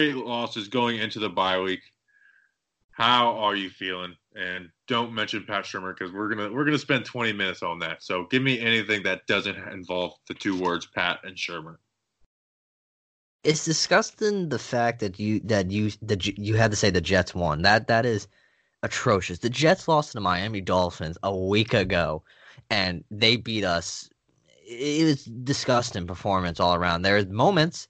losses going into the bye week. How are you feeling? And don't mention Pat Shurmur because we're gonna we're gonna spend 20 minutes on that. So give me anything that doesn't involve the two words Pat and Shurmur. It's disgusting the fact that you that you that you had to say the Jets won. That that is atrocious. The Jets lost to the Miami Dolphins a week ago, and they beat us. It was disgusting performance all around. There's moments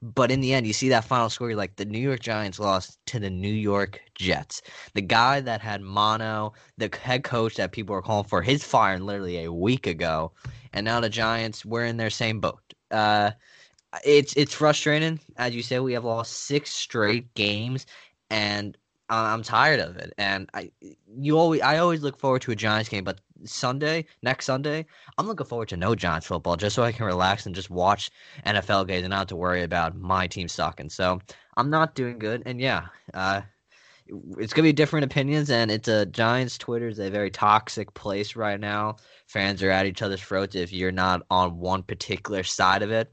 but in the end, you see that final score, you're like, the New York Giants lost to the New York Jets. The guy that had mono, the head coach that people were calling for, his firing literally a week ago. And now the Giants, we're in their same boat. Uh, it's it's frustrating. As you said, we have lost six straight games, and I'm tired of it. And I you always I always look forward to a Giants game, but Sunday, next Sunday, I'm looking forward to no Giants football just so I can relax and just watch NFL games and not have to worry about my team sucking. So I'm not doing good. And yeah, uh, it's gonna be different opinions, and it's a Giants Twitter is a very toxic place right now. Fans are at each other's throats if you're not on one particular side of it.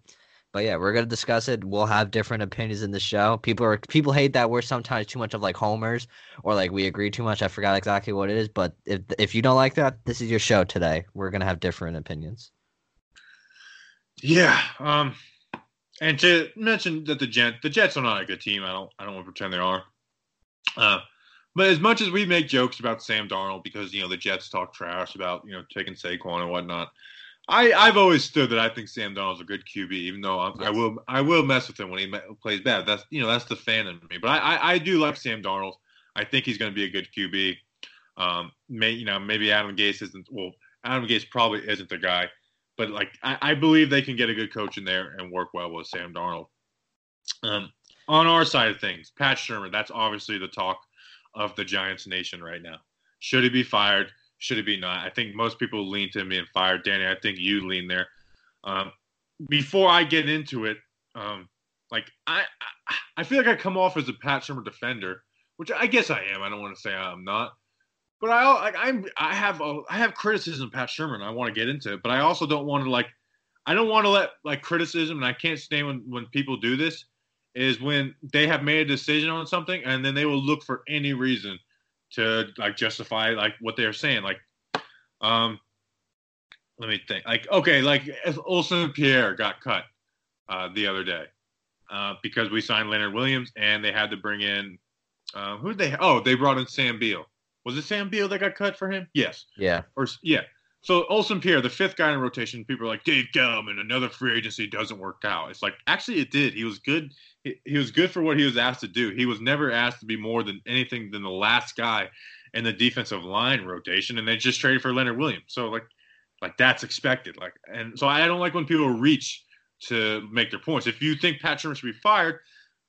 But yeah, we're gonna discuss it. We'll have different opinions in the show. People are people hate that we're sometimes too much of like homers or like we agree too much. I forgot exactly what it is, but if if you don't like that, this is your show today. We're gonna have different opinions. Yeah. Um and to mention that the Jets the Jets are not a good team. I don't I don't want to pretend they are. Uh but as much as we make jokes about Sam Darnold because you know the Jets talk trash about you know taking Saquon and whatnot, I I've always stood that I think Sam Darnold's a good QB, even though yes. I will I will mess with him when he plays bad. That's you know that's the fan in me. But I I, I do like Sam Darnold. I think he's going to be a good QB. Um, may you know maybe Adam Gase isn't well. Adam Gase probably isn't the guy, but like I, I believe they can get a good coach in there and work well with Sam Darnold. Um, on our side of things, Pat Shurmur, that's obviously the talk of the Giants nation right now. Should he be fired? Should it be not? I think most people lean to being fired. Danny, I think you lean there. Um, before I get into it, um, like I, I, I feel like I come off as a Pat Shurmur defender, which I guess I am. I don't want to say I'm not, but I, like, I'm, I have, a, I have criticism of Pat Shurmur, and I want to get into it. But I also don't want to like, I don't want to let like criticism, and I can't stand when when people do this. Is when they have made a decision on something, and then they will look for any reason to like justify like what they're saying. Like, um, let me think. Like, okay, like Olsen Pierre got cut uh, the other day uh, because we signed Leonard Williams and they had to bring in uh, who did they? Oh, they brought in Sam Beal. Was it Sam Beal that got cut for him? Yes. Yeah. Or yeah. So Olsen Pierre, the fifth guy in rotation, people are like Dave Gettleman, another free agency doesn't work out. It's like actually it did. He was good. He, he was good for what he was asked to do. He was never asked to be more than anything than the last guy in the defensive line rotation, and they just traded for Leonard Williams. So like, like that's expected. Like, and so I don't like when people reach to make their points. If you think Pat Shurmur should be fired,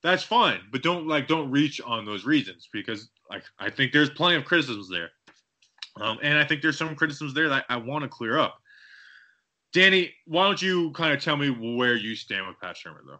that's fine, but don't like don't reach on those reasons because like I think there's plenty of criticisms there. Um, and I think there's some criticisms there that I want to clear up. Danny, why don't you kind of tell me where you stand with Pat Shurmur, though?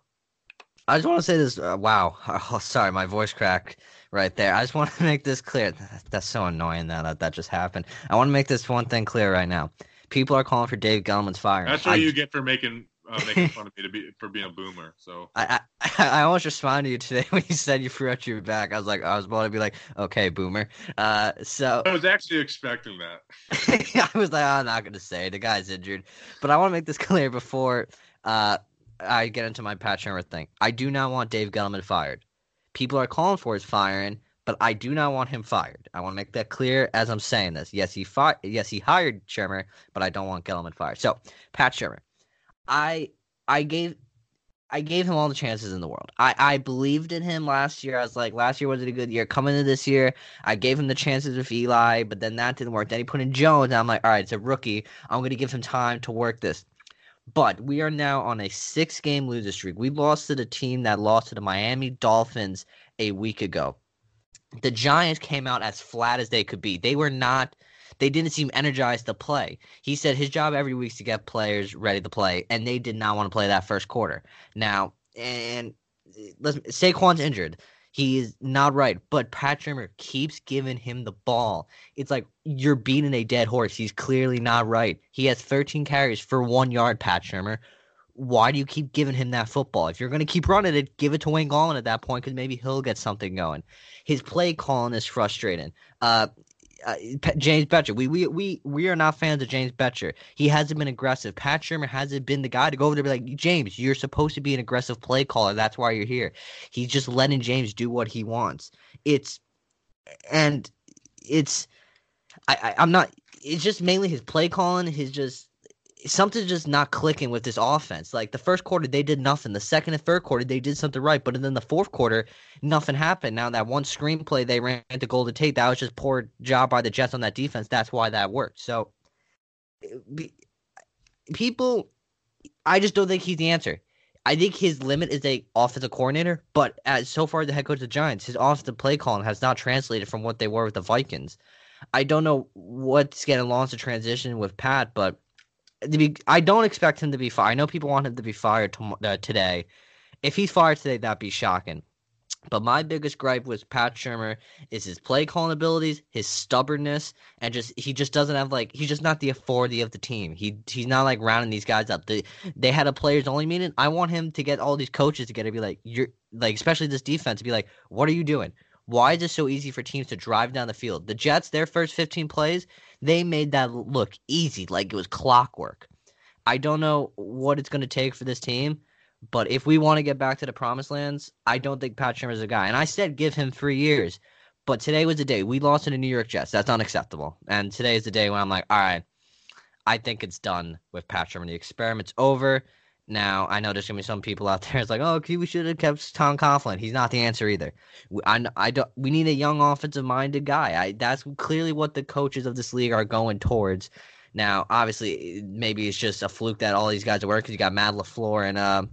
I just want to say this. Uh, wow. Oh, sorry, my voice cracked right there. I just want to make this clear. That's so annoying that that, that just happened. I want to make this one thing clear right now. People are calling for Dave Gettleman's fire. That's what I, you get for making uh, making fun of me to be for being a boomer. So I, I I almost responded to you today when you said you threw out your back. I was like, I was about to be like, okay, boomer. Uh, so I was actually expecting that. I was like, I'm not gonna say the guy's injured, but I want to make this clear before uh I get into my Pat Shurmur thing. I do not want Dave Gettleman fired. People are calling for his firing, but I do not want him fired. I want to make that clear as I'm saying this. Yes, he fired. Yes, he hired Shurmur, but I don't want Gettleman fired. So, Pat Shurmur, I I gave I gave him all the chances in the world. I, I believed in him last year. I was like, last year wasn't a good year. Coming into this year, I gave him the chances with Eli, but then that didn't work. Then he put in Jones, and I'm like, all right, it's a rookie. I'm going to give him time to work this. But we are now on a six game loser streak. We lost to the team that lost to the Miami Dolphins a week ago. The Giants came out as flat as they could be. They were not they didn't seem energized to play. He said his job every week is to get players ready to play, and they did not want to play that first quarter. Now, and let's Saquon's injured. He is not right, but Pat Shurmur keeps giving him the ball. It's like you're beating a dead horse. He's clearly not right. He has 13 carries for one yard, Pat Shurmur. why do you keep giving him that football? If you're going to keep running it, give it to Wayne Gallman at that point because maybe he'll get something going. His play calling is frustrating. Uh, uh, James Bettcher. We, we we we are not fans of James Bettcher. He hasn't been aggressive. Pat Shurmur hasn't been the guy to go over there be like, James, you're supposed to be an aggressive play caller. That's why you're here. He's just letting James do what he wants. It's and it's I, I I'm not. It's just mainly his play calling. His just something's just not clicking with this offense. Like the first quarter, they did nothing. The second and third quarter, they did something right. But then the fourth quarter, nothing happened. Now that one screenplay they ran to Golden Tate, that was just poor job by the Jets on that defense. That's why that worked. So eh, people, I just don't think he's the answer. I think his limit is a offensive coordinator, but as so far the head coach of the Giants, his offensive play calling has not translated from what they were with the Vikings. I don't know what's getting lost in transition with Pat, but be, I don't expect him to be fired. I know people want him to be fired to, uh, today. If he's fired today, that'd be shocking. But my biggest gripe with Pat Shurmur is his play calling abilities, his stubbornness, and just he just doesn't have like he's just not the authority of the team. He he's not like rounding these guys up. They they had a players only meeting. I want him to get all these coaches together, be like you're like especially this defense, to be like, what are you doing? Why is it so easy for teams to drive down the field? The Jets, their first 15 plays, they made that look easy, like it was clockwork. I don't know what it's going to take for this team, but if we want to get back to the promised lands, I don't think Pat Shurmur is a guy. And I said give him three years, but today was the day we lost to the New York Jets. That's unacceptable. And today is the day when I'm like, all right, I think it's done with Pat Shurmur. The experiment's over. Now I know there's gonna be some people out there. It's like, oh, okay, we should have kept Tom Coughlin. He's not the answer either. I, I don't. We need a young offensive-minded guy. I that's clearly what the coaches of this league are going towards. Now, obviously, maybe it's just a fluke that all these guys are working. You got Matt LaFleur in uh,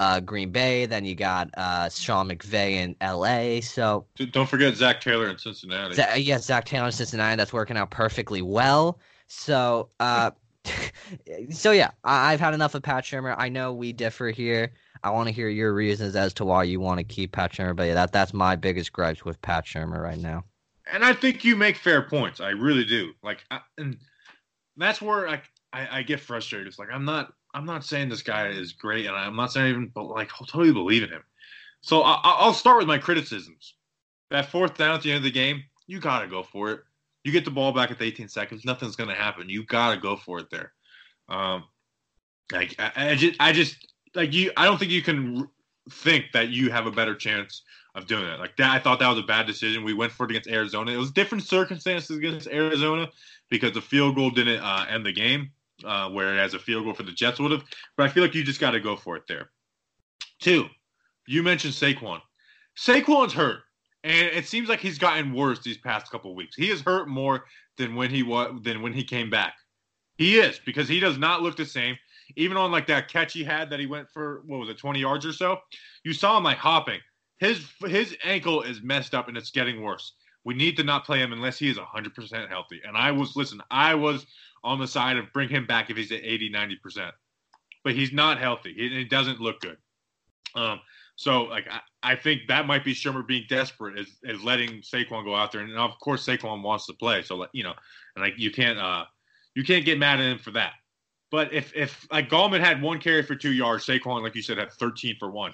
uh, Green Bay, then you got uh, Sean McVay in L.A. So don't forget Zac Taylor in Cincinnati. Yes, yeah, Zac Taylor in Cincinnati. That's working out perfectly well. So. Uh, so yeah, I- have had enough of Pat Shurmur. I know we differ here. I want to hear your reasons as to why you want to keep Pat Shurmur, but yeah, that that's my biggest gripes with Pat Shurmur right now. And I think you make fair points. I really do. Like, I, and that's where I, I, I get frustrated. It's like I'm not I'm not saying this guy is great, and I'm not saying even but like I totally believe in him. So I, I'll start with my criticisms. That fourth down at the end of the game, you gotta go for it. You get the ball back at the 18 seconds, nothing's going to happen. You got to go for it there. Um, like I, I, just, I just like you. I don't think you can think that you have a better chance of doing it. Like that, I thought that was a bad decision. We went for it against Arizona. It was different circumstances against Arizona because the field goal didn't uh, end the game, uh, whereas a field goal for the Jets would have. But I feel like you just got to go for it there. Two, you mentioned Saquon. Saquon's hurt and it seems like he's gotten worse these past couple weeks. He is hurt more than when he was than when he came back. He is because he does not look the same. Even on like that catch he had that he went for what was it, 20 yards or so? You saw him like hopping. His his ankle is messed up and it's getting worse. We need to not play him unless he is 100% healthy. And I was listen, I was on the side of bring him back if he's at 80, 90%. But he's not healthy. He, it doesn't look good. Um, so like I, I think that might be Shurmur being desperate is, is letting Saquon go out there, and of course Saquon wants to play. So like you know, and like you can't uh you can't get mad at him for that. But if if like Gallman had one carry for two yards, Saquon, like you said, had 13 for one.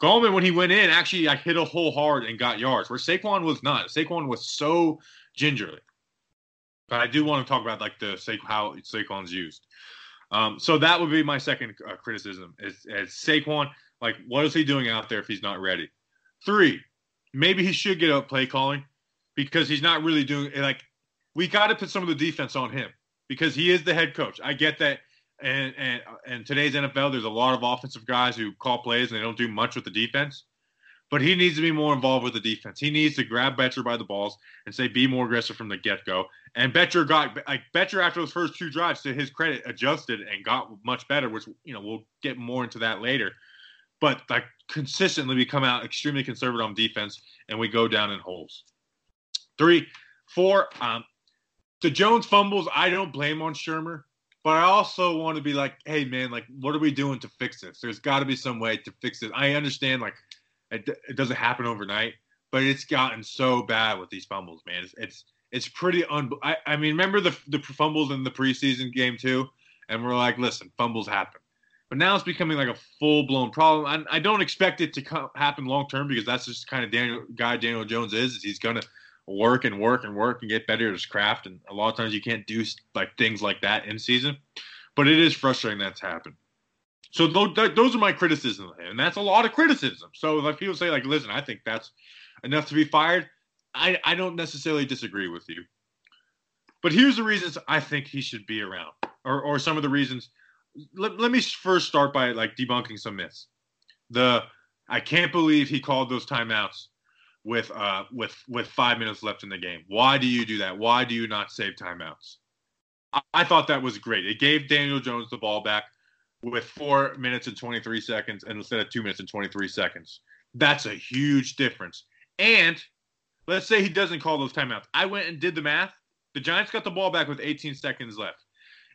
Gallman, when he went in, actually I hit a hole hard and got yards, where Saquon was not. Saquon was so gingerly. But I do want to talk about like the how Saquon's used. Um, so that would be my second uh, criticism is, is Saquon like, what is he doing out there if he's not ready? Three, maybe he should get up play calling because he's not really doing like we got to put some of the defense on him because he is the head coach. I get that. And and and today's NFL, there's a lot of offensive guys who call plays and they don't do much with the defense. But he needs to be more involved with the defense. He needs to grab Bettcher by the balls and say, be more aggressive from the get go. And Bettcher got like Bettcher after those first two drives, to his credit, adjusted and got much better, which you know we'll get more into that later but like consistently we come out extremely conservative on defense and we go down in holes. Three, four, um, the Jones fumbles, I don't blame on Shurmur, but I also want to be like, hey man, like what are we doing to fix this? There's got to be some way to fix it. I understand like it, it, doesn't happen overnight, but it's gotten so bad with these fumbles, man. It's it's, it's pretty un. I, I mean, remember the the fumbles in the preseason game too, and we're like, listen, fumbles happen. But now it's becoming like a full blown problem. I, I, don't expect it to happen long term because that's just kind of Daniel guy Daniel Jones is. is he's gonna work and work and work and get better at his craft. And a lot of times you can't do like things like that in season. But it is frustrating that's happened. So th- those are my criticisms and that's a lot of criticism. So if people say like, "Listen, I think that's enough to be fired," I I don't necessarily disagree with you. But here's the reasons I think he should be around, or or some of the reasons. Let, let me first start by like debunking some myths. The I can't believe he called those timeouts with uh with with five minutes left in the game. Why do you do that? Why do you not save timeouts? I, I thought that was great. It gave Daniel Jones the ball back with four minutes and 23 seconds instead of two minutes and 23 seconds. That's a huge difference. And let's say he doesn't call those timeouts. I went and did the math. The Giants got the ball back with 18 seconds left.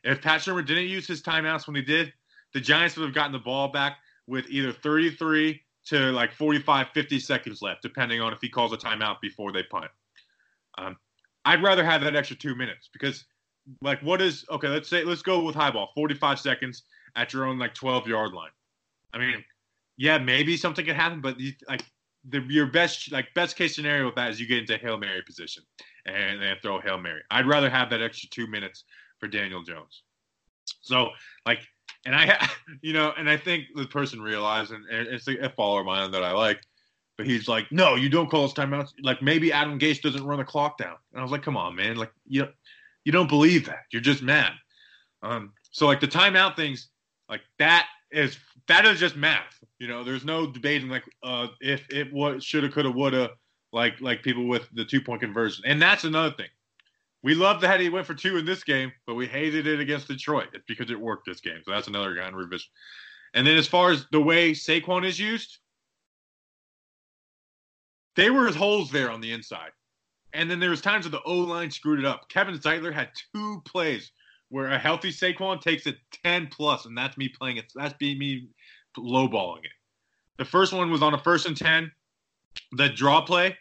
If Pat Shurmur didn't use his timeouts when he did, the Giants would have gotten the ball back with either 33 to like 45, 50 seconds left, depending on if he calls a timeout before they punt. Um, I'd rather have that extra two minutes because, like, what is okay? Let's say let's go with high ball, 45 seconds at your own like 12 yard line. I mean, yeah, maybe something could happen, but you, like the your best like best case scenario with that is you get into hail mary position and then throw hail mary. I'd rather have that extra two minutes for Daniel Jones. So like, and I, you know, and I think the person realized, and it's a, follower of mine that I like, but he's like, no, you don't call us timeouts. Like maybe Adam Gase doesn't run the clock down. And I was like, come on, man, like you, you don't believe that. You're just mad. Um, so like the timeout things, like that is that is just math. You know, there's no debating like uh, if it was shoulda, coulda, woulda, like like people with the two point conversion. And that's another thing. We love that he went for two in this game, but we hated it against Detroit. It's because it worked this game. So that's another kind of revision. And then as far as the way Saquon is used, they were his holes there on the inside. And then there was times where the O line screwed it up. Kevin Zeitler had two plays where a healthy Saquon takes it 10 plus, and that's me playing it. That's being me lowballing it. The first one was on a first and 10. The draw play,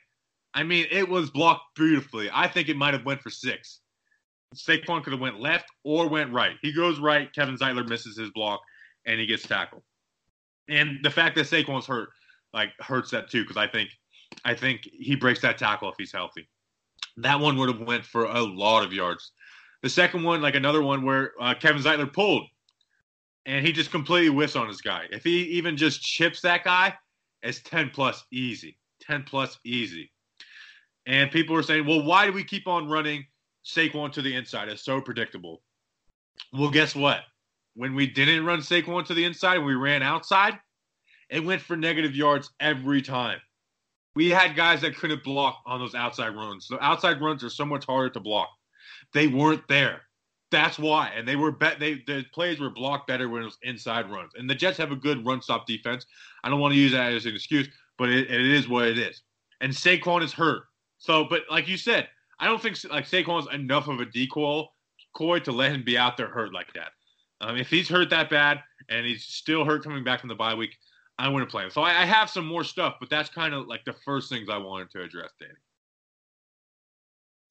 I mean, it was blocked beautifully. I think it might have went for six. Saquon could have went left or went right. He goes right. Kevin Zeitler misses his block, and he gets tackled. And the fact that Saquon's hurt, like, hurts that too, because I think, I think he breaks that tackle if he's healthy. That one would have went for a lot of yards. The second one, like another one where uh, Kevin Zeitler pulled, and he just completely whiffs on his guy. If he even just chips that guy, it's 10 plus easy. 10 plus easy. And people were saying, well, why do we keep on running Saquon to the inside? It's so predictable. Well, guess what? When we didn't run Saquon to the inside we ran outside, it went for negative yards every time. We had guys that couldn't block on those outside runs. The outside runs are so much harder to block. They weren't there. That's why, and they were bet. They the plays were blocked better when it was inside runs. And the Jets have a good run stop defense. I don't want to use that as an excuse, but it, it is what it is. And Saquon is hurt. So, but like you said, I don't think like Saquon's enough of a decoy coy to let him be out there hurt like that. Um, if he's hurt that bad and he's still hurt coming back from the bye week, I wouldn't play him. So I, I have some more stuff, but that's kind of like the first things I wanted to address, Danny.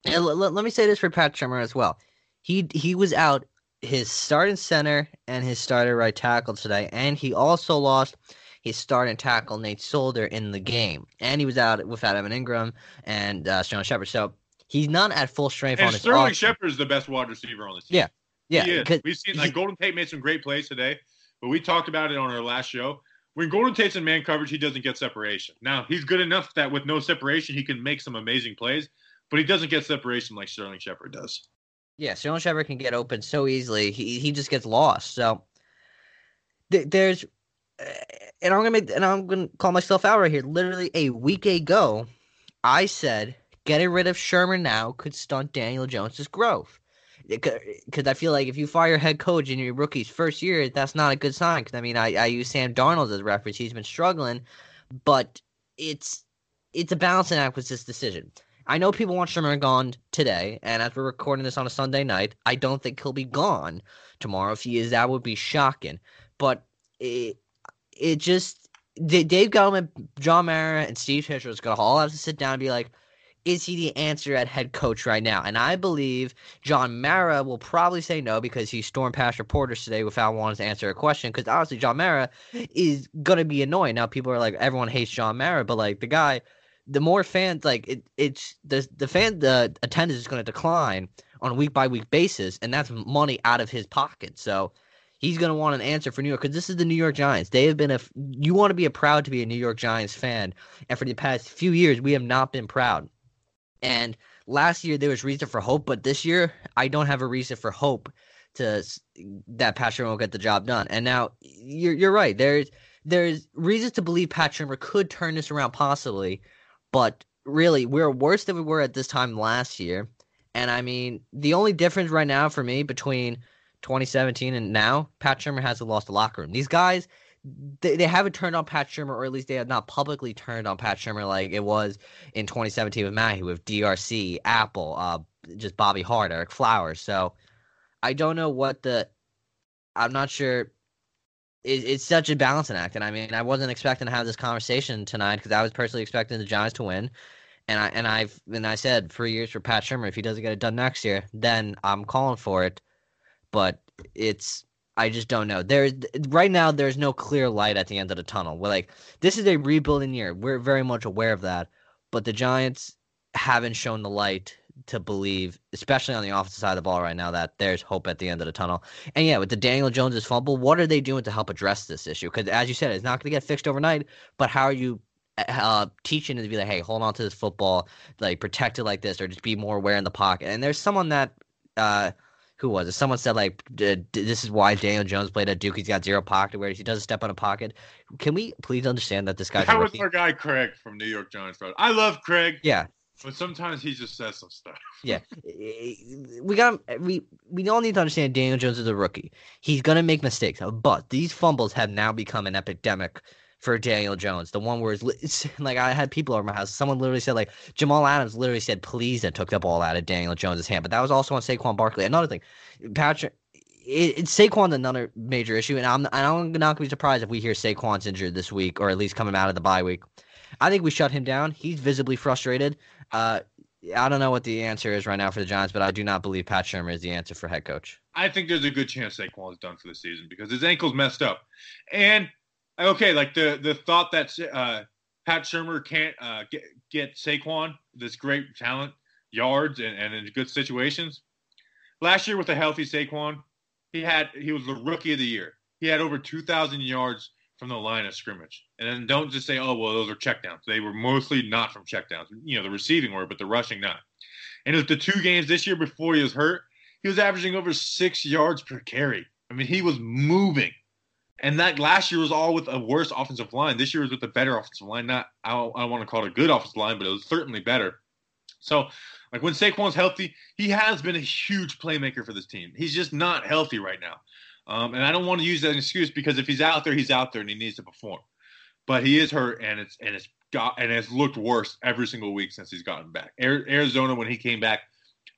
And l- l- let me say this for Pat Shurmur as well. He he was out his starting center and his starter right tackle today, and he also lost his starting tackle Nate Solder in the game, and he was out without Evan Engram and uh, Sterling Shepard. So he's not at full strength and on his. Sterling Shepard is the best wide receiver on the team. Yeah, yeah. We've seen like Golden Tate made some great plays today, but we talked about it on our last show. When Golden Tate's in man coverage, he doesn't get separation. Now he's good enough that with no separation, he can make some amazing plays but he doesn't get separation like Sterling Shepard does. Yeah, Sterling Shepard can get open so easily. He he just gets lost. So th- there's, uh, and I'm gonna make, and I'm gonna call myself out right here. Literally a week ago, I said getting rid of Shurmur now could stunt Daniel Jones's growth. Because I feel like if you fire head coach in your rookie's first year, that's not a good sign. Because I mean, I, I use Sam Darnold as a reference; he's been struggling, but it's it's a balancing act with this decision. I know people want Shurmur gone today, and as we're recording this on a Sunday night, I don't think he'll be gone tomorrow. If he is, that would be shocking. But it, it just Dave Gettleman, John Mara, and Steve Tisch is gonna all have to sit down and be like, is he the answer at head coach right now? And I believe John Mara will probably say no because he stormed past reporters today without wanting to answer a question. Because honestly, John Mara is gonna be annoying. Now people are like, everyone hates John Mara, but like the guy, the more fans like it, it's the the fan the attendance is gonna decline on a week by week basis, and that's money out of his pocket. So he's going to want an answer for New York because this is the New York Giants. They have been a you want to be a proud to be a New York Giants fan, and for the past few years we have not been proud. And last year there was reason for hope, but this year I don't have a reason for hope to that Pat Shurmur will get the job done. And now you're you're right. There's there's reasons to believe Pat Shurmur could turn this around possibly, but really we're worse than we were at this time last year. And I mean, the only difference right now for me between 2017 and now, Pat Shurmur hasn't lost the locker room. These guys, they, they haven't turned on Pat Shurmur, or at least they have not publicly turned on Pat Shurmur like it was in 2017 with Mahi, with DRC, Apple, uh, just Bobby Hart, Ereck Flowers. So I don't know what the. I'm not sure. It, it's such a balancing act, and I mean, I wasn't expecting to have this conversation tonight because I was personally expecting the Giants to win, and I and I've and I said three years for Pat Shurmur. If he doesn't get it done next year, then I'm calling for it but it's I just don't know. There's right now there's no clear light at the end of the tunnel. We're like this is a rebuilding year. We're very much aware of that, but the Giants haven't shown the light to believe, especially on the offensive side of the ball right now, that there's hope at the end of the tunnel. And yeah, with the Daniel Jones's fumble, what are they doing to help address this issue? Because as you said, it's not going to get fixed overnight. But how are you uh, teaching to be like, hey, hold on to this football, like protect it like this, or just be more aware in the pocket? And there's someone that. Uh, who was it? Someone said like this is why Daniel Jones played at Duke. He's got zero pocket where he doesn't step on a pocket. Can we please understand that this guy? That was our guy Craig from New York Giants. Bro. I love Craig. Yeah, but sometimes he just says some stuff. yeah, we got we we all need to understand Daniel Jones is a rookie. He's gonna make mistakes, but these fumbles have now become an epidemic for Daniel Jones. The one where it's, like I had people over my house. Someone literally said like Jamal Adams literally said please and took the ball out of Daniel Jones's hand. But that was also on Saquon Barkley. Another thing, Patrick. It, it's Saquon's another major issue, and I'm I'm not gonna be surprised if we hear Saquon's injured this week, or at least coming out of the bye week. I think we shut him down. He's visibly frustrated. Uh, I don't know what the answer is right now for the Giants, but I do not believe Pat Shurmur is the answer for head coach. I think there's a good chance Saquon is done for the season because his ankle's messed up, and okay, like the the thought that uh, Pat Shurmur can't uh, get get Saquon this great talent yards and, and in good situations. Last year with a healthy Saquon, he had he was the rookie of the year. He had over two thousand yards from the line of scrimmage. And then don't just say, oh well, those are checkdowns. They were mostly not from checkdowns. You know, the receiving were, but the rushing not. And it was the two games this year before he was hurt, he was averaging over six yards per carry. I mean, he was moving. And that last year was all with a worse offensive line. This year was with a better offensive line. Not I don't, I don't want to call it a good offensive line, but it was certainly better. So, like when Saquon's healthy, he has been a huge playmaker for this team. He's just not healthy right now. Um, and I don't want to use that excuse because if he's out there, he's out there and he needs to perform. But he is hurt, and it's and it's got and it's looked worse every single week since he's gotten back. Arizona, when he came back,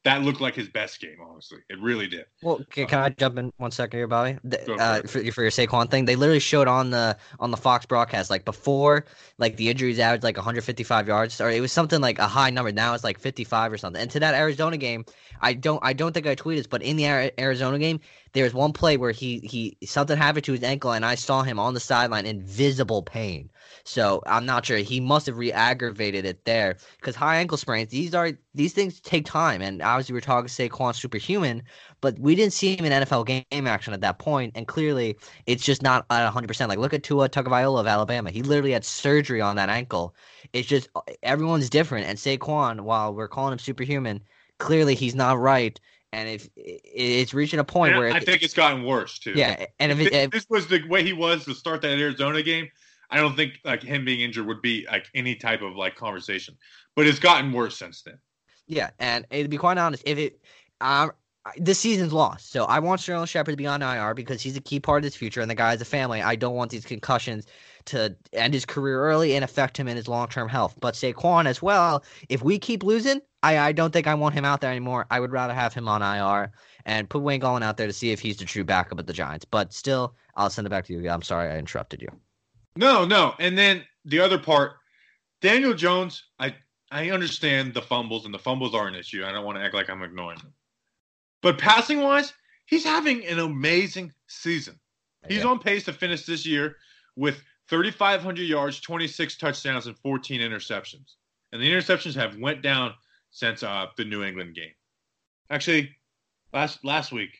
that looked like his best game, honestly. It really did. Well, can, can I jump in one second here, Bobby? Uh, for, for, your Saquon thing, they literally showed on the on the Fox broadcast like before, like the injuries averaged like 155 yards, or it was something like a high number. Now it's like 55 or something. And to that Arizona game, I don't I don't think I tweeted, but in the Arizona game, there was one play where he he something happened to his ankle, and I saw him on the sideline in visible pain. So I'm not sure. He must have re-aggravated it there. Because high ankle sprains these are these things take time, and obviously we're talking Saquon superhuman, but we didn't see him in NFL game action at that point, and clearly it's just not at 100. percent. Like look at Tua Tagovailoa of Alabama, he literally had surgery on that ankle. It's just everyone's different, and Saquon, while we're calling him superhuman, clearly he's not right and if it's reaching a point and where I think it's gotten worse too. Yeah, and if, if, if, this was the way he was to start that Arizona game, I don't think like him being injured would be like any type of like conversation. But it's gotten worse since then. Yeah, and to be quite honest, if it, um, this season's lost. So I want Sterling Shepard to be on IR because he's a key part of his future, and the guy has a family. I don't want these concussions to end his career early and affect him in his long term health. But Saquon as well, if we keep losing, I, I don't think I want him out there anymore. I would rather have him on IR and put Wayne Gallman out there to see if he's the true backup at the Giants. But still, I'll send it back to you. I'm sorry I interrupted you. No, no. And then the other part, Daniel Jones, I I understand the fumbles, and the fumbles are an issue. I don't want to act like I'm ignoring them. But passing wise, he's having an amazing season. He's Yeah. on pace to finish this year with 3,500 yards, 26 touchdowns, and 14 interceptions. And the interceptions have went down since uh, the New England game. Actually, last last week,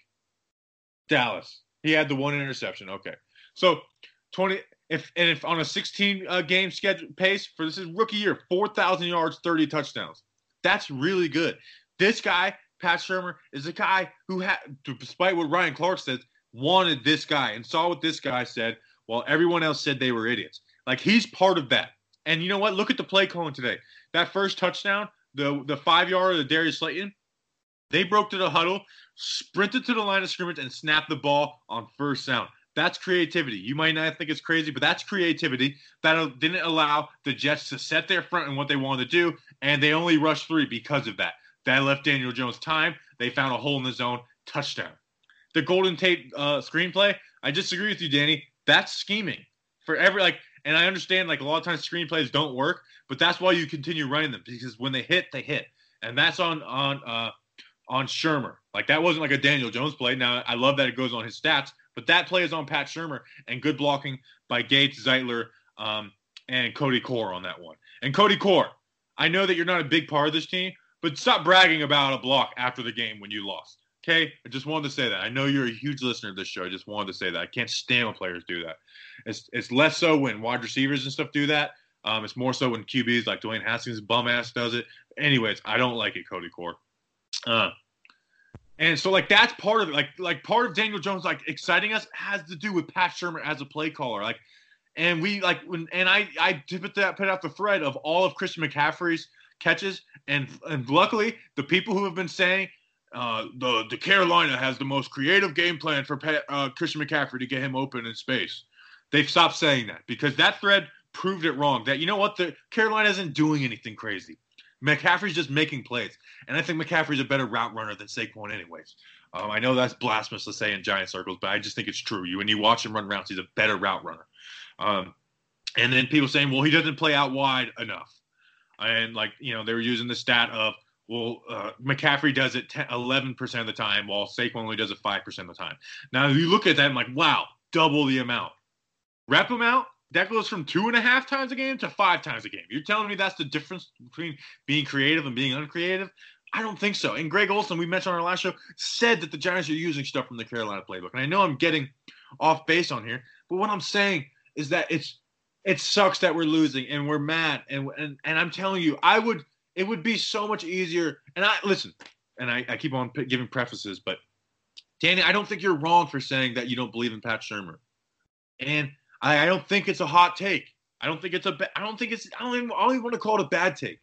Dallas. He had the one interception. Okay, so 20. If and if on a 16 uh, game schedule pace for this is rookie year, 4,000 yards, 30 touchdowns. That's really good. This guy, Pat Shurmur, is a guy who had, despite what Ryan Clark said, wanted this guy and saw what this guy said while everyone else said they were idiots. Like he's part of that. And you know what? Look at the play calling today. That first touchdown, the the five yard of Darius Slayton, they broke to the huddle, sprinted to the line of scrimmage, and snapped the ball on first down. That's creativity. You might not think it's crazy, but that's creativity. That didn't allow the Jets to set their front and what they wanted to do, and they only rushed three because of that. That left Daniel Jones time. They found a hole in the zone. Touchdown. The Golden Tate uh, screenplay. I disagree with you, Danny. That's scheming for every like. And I understand like a lot of times screenplays don't work, but that's why you continue running them because when they hit, they hit, and that's on on uh, on Shurmur. Like that wasn't like a Daniel Jones play. Now I love that it goes on his stats, but that play is on Pat Shurmur and good blocking by Gates, Zeitler, um, and Cody Core on that one. And Cody Core, I know that you're not a big part of this team, but stop bragging about a block after the game when you lost. Okay, I just wanted to say that. I know you're a huge listener of this show. I just wanted to say that. I can't stand when players do that. It's it's less so when wide receivers and stuff do that. Um, it's more so when QBs like Dwayne Haskins bum ass does it. Anyways, I don't like it, Cody Core. Uh, and so like that's part of it. Like like part of Daniel Jones like exciting us has to do with Pat Shurmur as a play caller. Like, and we like when and I I put that put out the thread of all of Christian McCaffrey's catches, and and luckily the people who have been saying uh, the the Carolina has the most creative game plan for uh, Christian McCaffrey to get him open in space. They've stopped saying that because that thread proved it wrong. That you know what the Carolina isn't doing anything crazy. McCaffrey's just making plays, and I think McCaffrey's a better route runner than Saquon, anyways. Um, I know that's blasphemous to say in giant circles, but I just think it's true. You when you watch him run routes, he's a better route runner. Um, and then people saying, well, he doesn't play out wide enough, and like you know they were using the stat of well, uh, McCaffrey does it 10, 11% of the time, while Saquon only does it 5% of the time. Now, if you look at that and like, wow, double the amount. Rep him out, that goes from two and a half times a game to five times a game. You're telling me that's the difference between being creative and being uncreative? I don't think so. And Greg Olsen, we mentioned on our last show, said that the Giants are using stuff from the Carolina playbook. And I know I'm getting off base on here, but what I'm saying is that it's it sucks that we're losing and we're mad. And and, and I'm telling you, I would it would be so much easier. And I listen, and I, I keep on p- giving prefaces, but Danny, I don't think you're wrong for saying that you don't believe in Pat Shurmur. And I, I don't think it's a hot take. I don't think it's a. Ba- I don't think it's. I don't even. I don't even want to call it a bad take.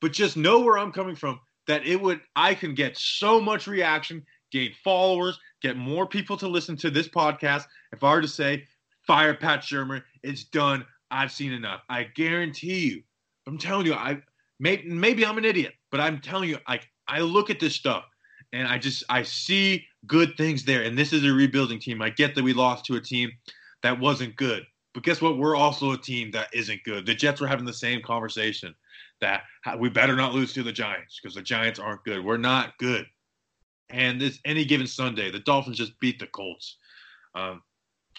But just know where I'm coming from. That it would. I can get so much reaction, gain followers, get more people to listen to this podcast. If I were to say, fire Pat Shurmur, it's done. I've seen enough. I guarantee you. I'm telling you. I maybe maybe I'm an idiot, but I'm telling you. Like I look at this stuff and I just I see good things there. And this is a rebuilding team. I get that we lost to a team that wasn't good. But guess what? We're also a team that isn't good. The Jets were having the same conversation that we better not lose to the Giants because the Giants aren't good. We're not good. And this any given Sunday, the Dolphins just beat the Colts. Um,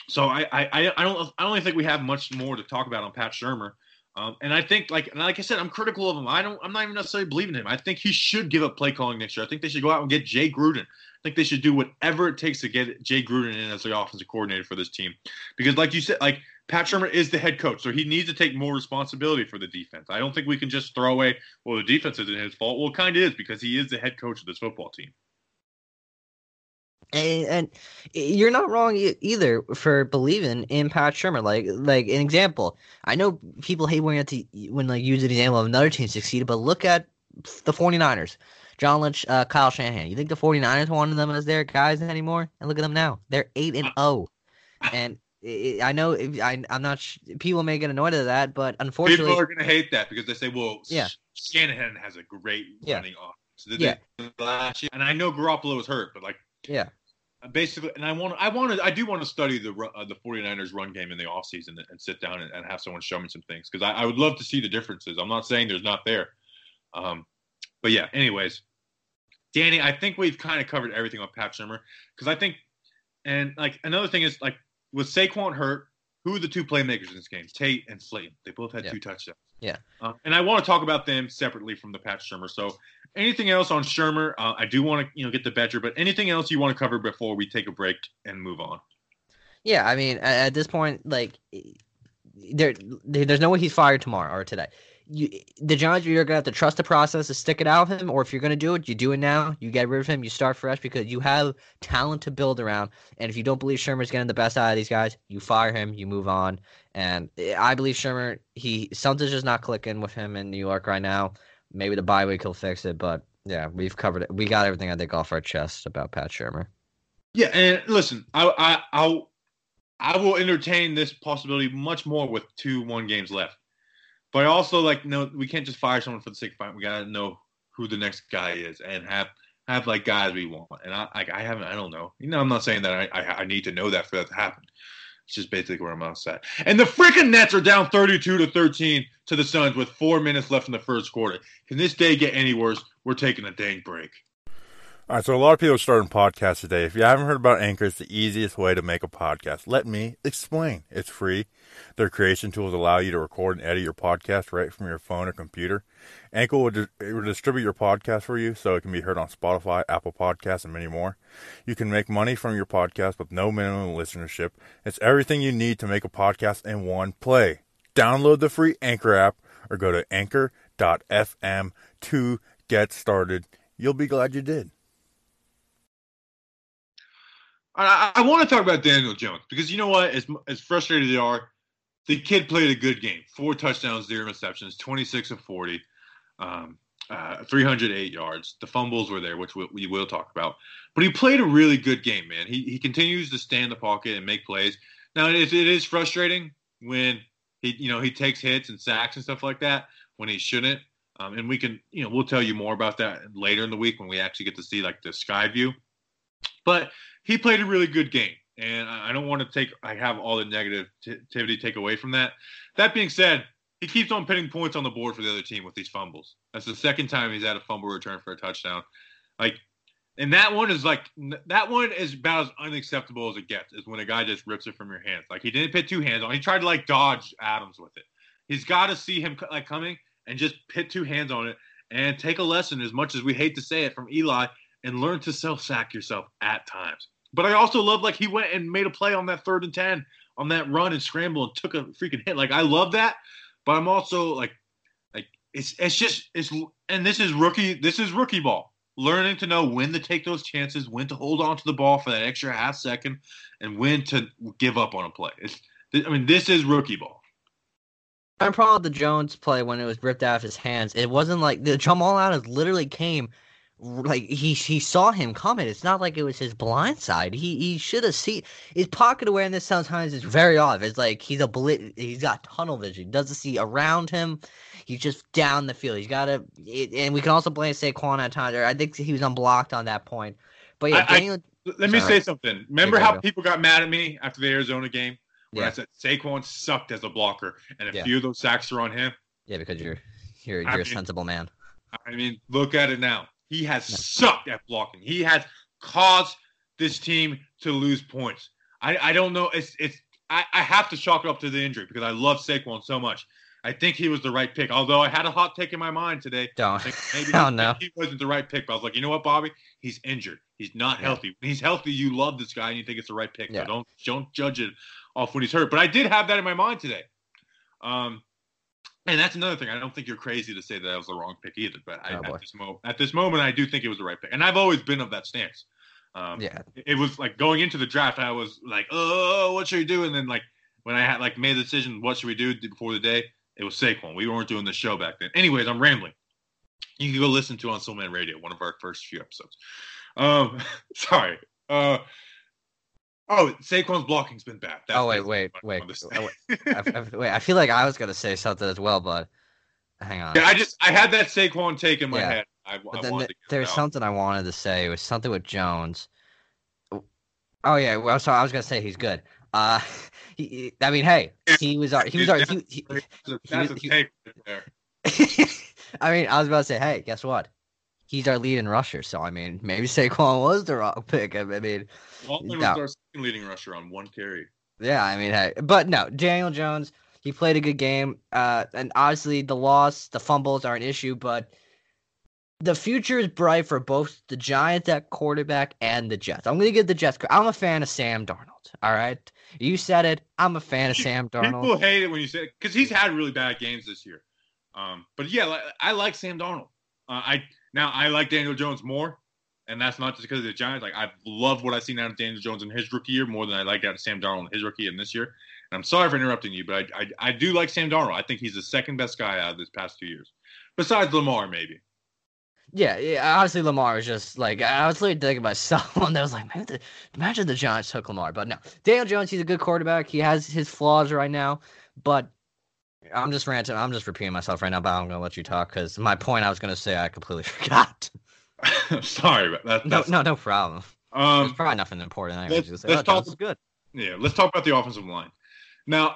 so I, I I don't I don't think we have much more to talk about on Pat Shurmur. Um, and I think like like I said, I'm critical of him. I don't I'm not even necessarily believing him. I think he should give up play calling next year. I think they should go out and get Jay Gruden. I think they should do whatever it takes to get Jay Gruden in as the offensive coordinator for this team. Because like you said, like Pat Shurmur is the head coach, so he needs to take more responsibility for the defense. I don't think we can just throw away, well, the defense isn't his fault. Well, it kind of is because he is the head coach of this football team. And, and you're not wrong e- either for believing in Pat Shurmur. Like, like an example, I know people hate when you have to when like use an example of another team succeeded, but look at the 49ers. John Lynch, uh, Kyle Shanahan. You think the 49ers wanted them as their guys anymore? And look at them now. They're 8 and 0. And it, I know I, I'm not. Sh- people may get annoyed at that, but unfortunately, people are going to hate that because they say, "Well, Yeah. Shanahan has a great Yeah. running offense." So Yeah. last year, and I know Garoppolo was hurt, but like, Yeah. Basically, and I want, I want to, I do want to study the uh, the 49ers run game in the offseason and, and sit down and, and have someone show me some things because I, I would love to see the differences. I'm not saying there's not there, Um, but yeah, anyways, Danny, I think we've kind of covered everything on Pat Shurmur because I think, and like another thing is like with Saquon hurt, who are the two playmakers in this game? Tate and Slayton. They both had Yeah. two touchdowns. Yeah. Uh, and I want to talk about them separately from the Pat Shurmur. So, anything else on Shurmur? Uh, I do want to, you know, get the Bettcher, but anything else you want to cover before we take a break and move on? Yeah, I mean, at, at this point, like, there- there's no way he's fired tomorrow or today. You, the Giants, you're gonna have to trust the process to stick it out of him, or if you're gonna do it, you do it now. You get rid of him, you start fresh because you have talent to build around. And if you don't believe Shurmur's getting the best out of these guys, you fire him, you move on. And eh, I believe Shurmur, he something's just not clicking with him in New York right now. Maybe the bye week he'll fix it, but yeah, we've covered it. We got everything I think off our chest about Pat Shurmur. Yeah, and listen, I, I, I'll, I will entertain this possibility much more with two one games left. But also like no, we can't just fire someone for the sake of firing. We gotta know who the next guy is and have have like guys we want. And I, like I haven't, I don't know. You know, I'm not saying that I, I, I need to know that for that to happen. It's just basically where I'm at. And the freaking Nets are down 32 to 13 to the Suns with four minutes left in the first quarter. Can this day get any worse? We're taking a dang break. All right, so a lot of people are starting podcasts today. If you haven't heard about Anchor, it's the easiest way to make a podcast. Let me explain. It's free. Their creation tools allow you to record and edit your podcast right from your phone or computer. Anchor will, di- will distribute your podcast for you so it can be heard on Spotify, Apple Podcasts, and many more. You can make money from your podcast with no minimum listenership. It's everything you need to make a podcast in one play. Download the free Anchor app or go to anchor.fm to get started. You'll be glad you did. I, I want to talk about Daniel Jones because you know what? As as frustrated as they are, the kid played a good game. Four touchdowns, zero receptions, 26 of 40, um, uh, 308 yards. The fumbles were there, which we, we will talk about. But he played a really good game, man. He he continues to stay in the pocket and make plays. Now it is, it is frustrating when he you know he takes hits and sacks and stuff like that when he shouldn't. Um, and we can you know we'll tell you more about that later in the week when we actually get to see like the sky view. But he played a really good game, and I don't want to take I have all the negativity take away from that. That being said, he keeps on putting points on the board for the other team with these fumbles. That's the second time he's had a fumble return for a touchdown. Like, and that one is like that one is about as unacceptable as it gets. Is when a guy just rips it from your hands. Like he didn't put two hands on. He tried to like dodge Adams with it. He's got to see him like coming and just put two hands on it and take a lesson. As much as we hate to say it from Eli, and learn to self sack yourself at times. But I also love like he went and made a play on that third and ten on that run and scramble and took a freaking hit. Like I love that, but I'm also like, like it's it's just it's and this is rookie this is rookie ball. Learning to know when to take those chances, when to hold on to the ball for that extra half second, and when to give up on a play. It's I mean this is rookie ball. I'm proud of the Jones play when it was ripped out of his hands, it wasn't like the Jamal Adams literally came like he he saw him coming. It's not like it was his blind side. He he should have seen his pocket awareness. Sometimes is very off. It's like he's a blit. He's got tunnel vision. He doesn't see around him. He's just down the field. He's got to. And we can also blame Saquon at times. I think he was unblocked on that point. But yeah, I- I- Daniel. Let me Sorry. say something. Remember how go. people got mad at me after the Arizona game when I said Saquon sucked as a blocker, and a Yeah. few of those sacks are on him. yeah, because you're you're you're a mean- sensible man. I mean, look at it now. He has No. sucked at blocking. He has caused this team to lose points. I, I don't know. It's it's I, I have to chalk it up to the injury because I love Saquon so much. I think he was the right pick. Although I had a hot take in my mind today. Don't. maybe Oh, he, no. he wasn't the right pick. But I was like, you know what, Bobby? He's injured. He's not Yeah. healthy. When he's healthy, you love this guy and you think it's the right pick. Yeah. So don't don't judge it off when he's hurt. But I did have that in my mind today. Um, and that's another thing. I don't think you're crazy to say that, that was the wrong pick either. But I, Oh, at this moment, at this moment, I do think it was the right pick. And I've always been of that stance. Um, Yeah. it was like going into the draft, I was like, oh, what should we do? And then like when I had like made the decision, what should we do before the day? It was Saquon. We weren't doing the show back then. Anyways, I'm rambling. You can go listen to on Soul Man Radio, one of our first few episodes. Um, sorry. Uh, oh, Saquon's blocking's been bad. That's Oh wait, wait, wait, oh, wait. I, I, wait. I feel like I was gonna say something as well, but hang on. yeah, I just I had that Saquon take in my Yeah. head. I, But then wanted th- to there's out. something I wanted to say. It was something with Jones. Oh yeah, well, so I was gonna say he's good. Uh, he, I mean, hey, he was our, he was our, he, he, That's a, he was- take right there. I mean, I was about to say, hey, guess what? He's our leading rusher, so I mean, maybe Saquon was the wrong pick. I mean, no. was leading rusher on one carry. yeah, I mean, hey, but no, Daniel Jones, he played a good game, uh, and obviously the loss, the fumbles are an issue, but the future is bright for both the Giants at quarterback and the Jets. I'm gonna give the Jets. I'm a fan of Sam Darnold. All right, you said it. I'm a fan of Sam Darnold. People hate it when you say it because he's had really bad games this year. Um, but yeah, I like Sam Darnold. Uh, I now I like Daniel Jones more, and that's not just because of the Giants. Like I love what I've seen out of Daniel Jones in his rookie year more than I like out of Sam Darnold in his rookie and this year. And I'm sorry for interrupting you, but I, I I do like Sam Darnold. I think he's the second best guy out of this past two years, besides Lamar maybe. Yeah, yeah. Honestly, Lamar was just like I was literally thinking about someone that was like, man, the, imagine the Giants took Lamar. But no, Daniel Jones, he's a good quarterback. He has his flaws right now, but I'm just ranting. I'm just repeating myself right now. But I'm gonna let you talk because my point I was gonna say I completely forgot. sorry, but that, No, that's no, no problem. There's um probably nothing important. I let's- just say, let's oh, talk- good. Yeah, let's talk about the offensive line. Now,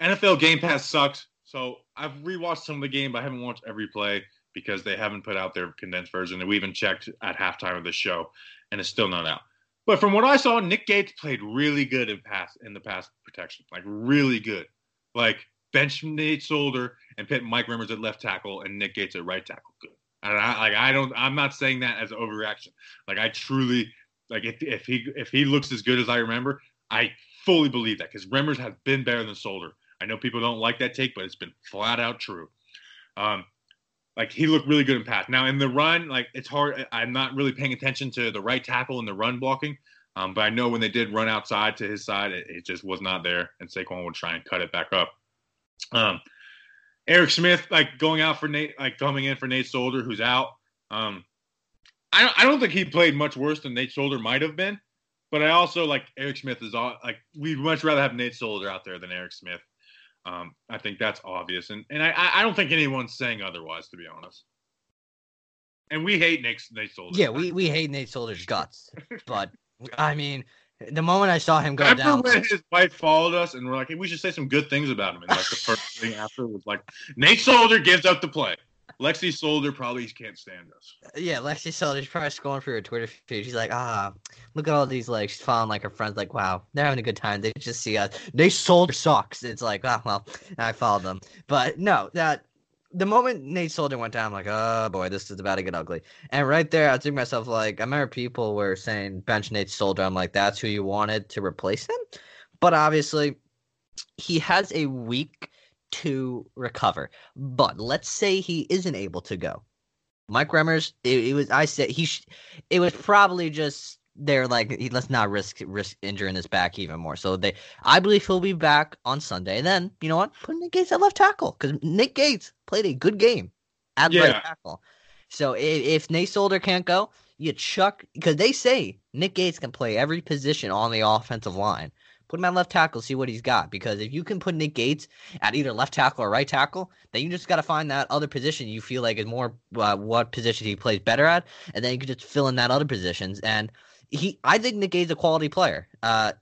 NFL Game Pass sucks. So I've rewatched some of the game, but I haven't watched every play because they haven't put out their condensed version. And we even checked at halftime of the show, and it's still not out. But from what I saw, Nick Gates played really good in pass in the pass protection, like really good. Like bench Nate Solder and put Mike Remmers at left tackle and Nick Gates at right tackle. Good. And I like I don't I'm not saying that as overreaction. Like I truly like if if he if he looks as good as I remember, I fully believe that because Remmers has been better than Solder. I know people don't like that take, but it's been flat out true. Um, like he looked really good in pass. Now in the run, like it's hard. I'm not really paying attention to the right tackle in the run blocking, um, but I know when they did run outside to his side, it, it just was not there, and Saquon would try and cut it back up. Um, Eric Smith, like going out for Nate, like coming in for Nate Solder, who's out. Um, I don't, I don't think he played much worse than Nate Solder might have been, but I also like Eric Smith is all like we'd much rather have Nate Solder out there than Eric Smith. Um, I think that's obvious, and and I I don't think anyone's saying otherwise, to be honest. And we hate Nate, Nate Solder. Yeah, we we hate Nate Solder's guts, but I mean, the moment I saw him go down, when his wife followed us and we're like, hey, we should say some good things about him. And like the first thing after was like, Nate Solder gives up the play. Lexi Solder probably can't stand us. Yeah, Lexi Solder's probably scrolling through her Twitter feed. She's like, ah, look at all these like she's following like her friends. Like, wow, they're having a good time. They just see us. They Solder sucks. It's like, ah, well, I followed them. But no, that the moment Nate Solder went down, I'm like, oh boy, this is about to get ugly. And right there, I was thinking myself, like, I remember people were saying bench Nate Solder. I'm like, that's who you wanted to replace him. But obviously, he has a week to recover. But let's say he isn't able to go. Mike Remmers, it, it was I said he, sh- it was probably just they're like he, let's not risk risk injuring his back even more. So they, I believe he'll be back on Sunday. And then you know what, put Nick Gates at left tackle because Nick Gates played a good game at Yeah. left tackle. So if, if Nate Solder can't go, you chuck because they say Nick Gates can play every position on the offensive line. Put him at left tackle, see what he's got. Because if you can put Nick Gates at either left tackle or right tackle, then you just got to find that other position you feel like is more uh, what position he plays better at, and then you can just fill in that other positions. And he, I think Nick is a quality player. Uh,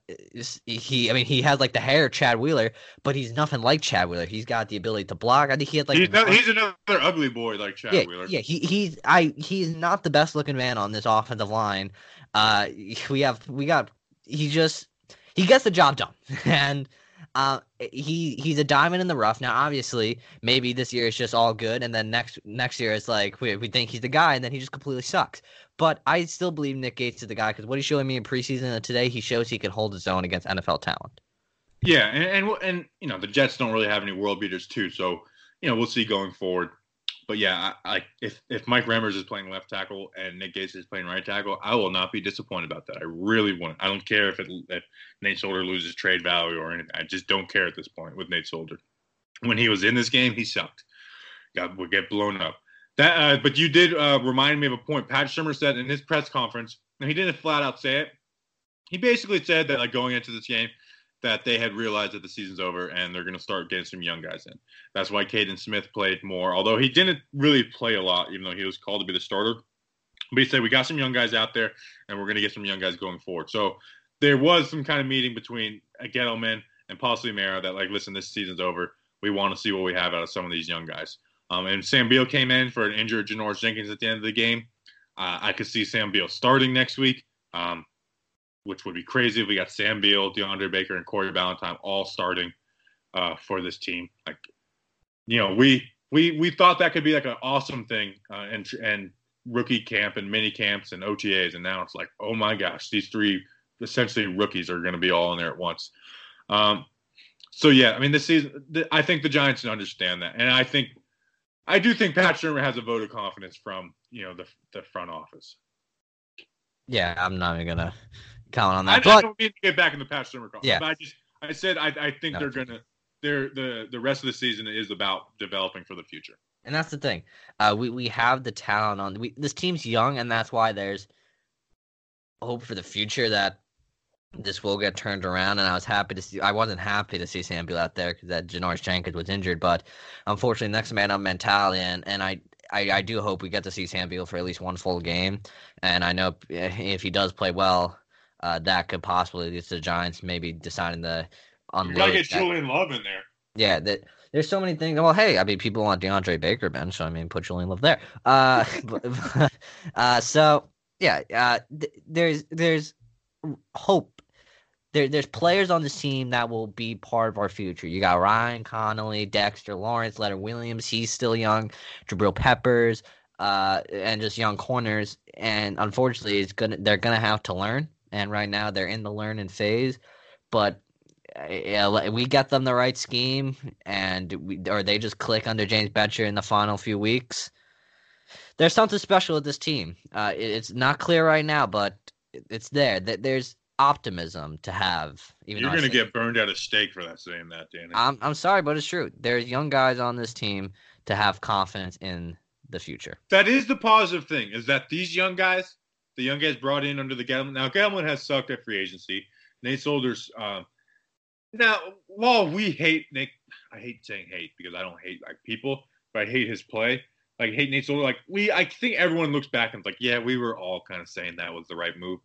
he, I mean, he has like the hair of Chad Wheeler, but he's nothing like Chad Wheeler. He's got the ability to block. I think he had like he's, not, he's another ugly boy like Chad yeah, Wheeler. yeah. He he's I he's not the best looking man on this offensive line. Uh, we have we got he just he gets the job done, and uh, he he's a diamond in the rough. Now, obviously, maybe this year is just all good, and then next next year it's like we we think he's the guy, and then he just completely sucks. But I still believe Nick Gates is the guy because what he's showing me in preseason and today, he shows he can hold his own against NFL talent. Yeah, and, and and you know the Jets don't really have any world beaters too, so you know we'll see going forward. But yeah, I, I if if Mike Remmers is playing left tackle and Nick Gates is playing right tackle, I will not be disappointed about that. I really want. I don't care if it if Nate Solder loses trade value or anything. I just don't care at this point with Nate Solder. When he was in this game, he sucked. Got would get blown up. That, uh, but you did uh, remind me of a point. Pat Shurmur said in his press conference, and he didn't flat out say it. He basically said that like going into this game, that they had realized that the season's over and they're going to start getting some young guys in. That's why Kaden Smith played more, although he didn't really play a lot, even though he was called to be the starter. But he said we got some young guys out there, and we're going to get some young guys going forward. So there was some kind of meeting between Gettleman and possibly Mara that like, listen, this season's over. We want to see what we have out of some of these young guys. Um, and Sam Beal came in for an injured Janoris Jenkins at the end of the game. Uh, I could see Sam Beal starting next week, um, which would be crazy if we got Sam Beal, DeAndre Baker, and Corey Ballentine all starting uh, for this team. Like, you know, we we we thought that could be like an awesome thing, uh, and and rookie camp and mini camps and OTAs, and now it's like, oh my gosh, these three essentially rookies are going to be all in there at once. Um, so yeah, I mean, this season, I think the Giants understand that, and I think I do think Pat Shurmur has a vote of confidence from you know the the front office. Yeah, I'm not even gonna comment on that. I, but I don't mean to get back in the Pat Shurmur comment. Yeah. but I just I said I, I think No. they're gonna they're the the rest of the season is about developing for the future. And that's the thing. Uh, we we have the talent on. We, this team's young, and that's why there's hope for the future that this will get turned around. And I was happy to see. I wasn't happy to see Sam Beal out there because that Janoris Jenkins was injured, but unfortunately, next man up mentality, and and I. I, I do hope we get to see Sam Beal for at least one full game, and I know if he does play well, uh, that could possibly lead to the Giants maybe deciding to You unload. gotta get that- Julian Love in there. yeah, that there's so many things. Well, hey, I mean, people want DeAndre Baker bench, so I mean, put Julian Love there. Uh, but- uh, so yeah, uh, th- there's there's hope. There, there's players on this team that will be part of our future. You got Ryan Connelly, Dexter Lawrence, Leonard Williams. He's still young. Jabril Peppers, uh, and just young corners. And unfortunately, it's gonna they're gonna have to learn. And right now, they're in the learning phase. But yeah, we get them the right scheme, and we, or they just click under James Bettcher in the final few weeks. There's something special with this team. Uh, it- it's not clear right now, but it's there. That there's optimism to have. Even You're gonna get burned at a stake for that saying that, Danny. I'm I'm sorry, but it's true. There's young guys on this team to have confidence in the future. that is the positive thing is that these young guys, the young guys brought in under the Gettleman. Now Gettleman has sucked at free agency. Nate Solder's. Um, now, while we hate Nick, I hate saying hate because I don't hate like people, but I hate his play. Like hate Nate Solder. Like we, I think everyone looks back and like, yeah, we were all kind of saying that was the right move.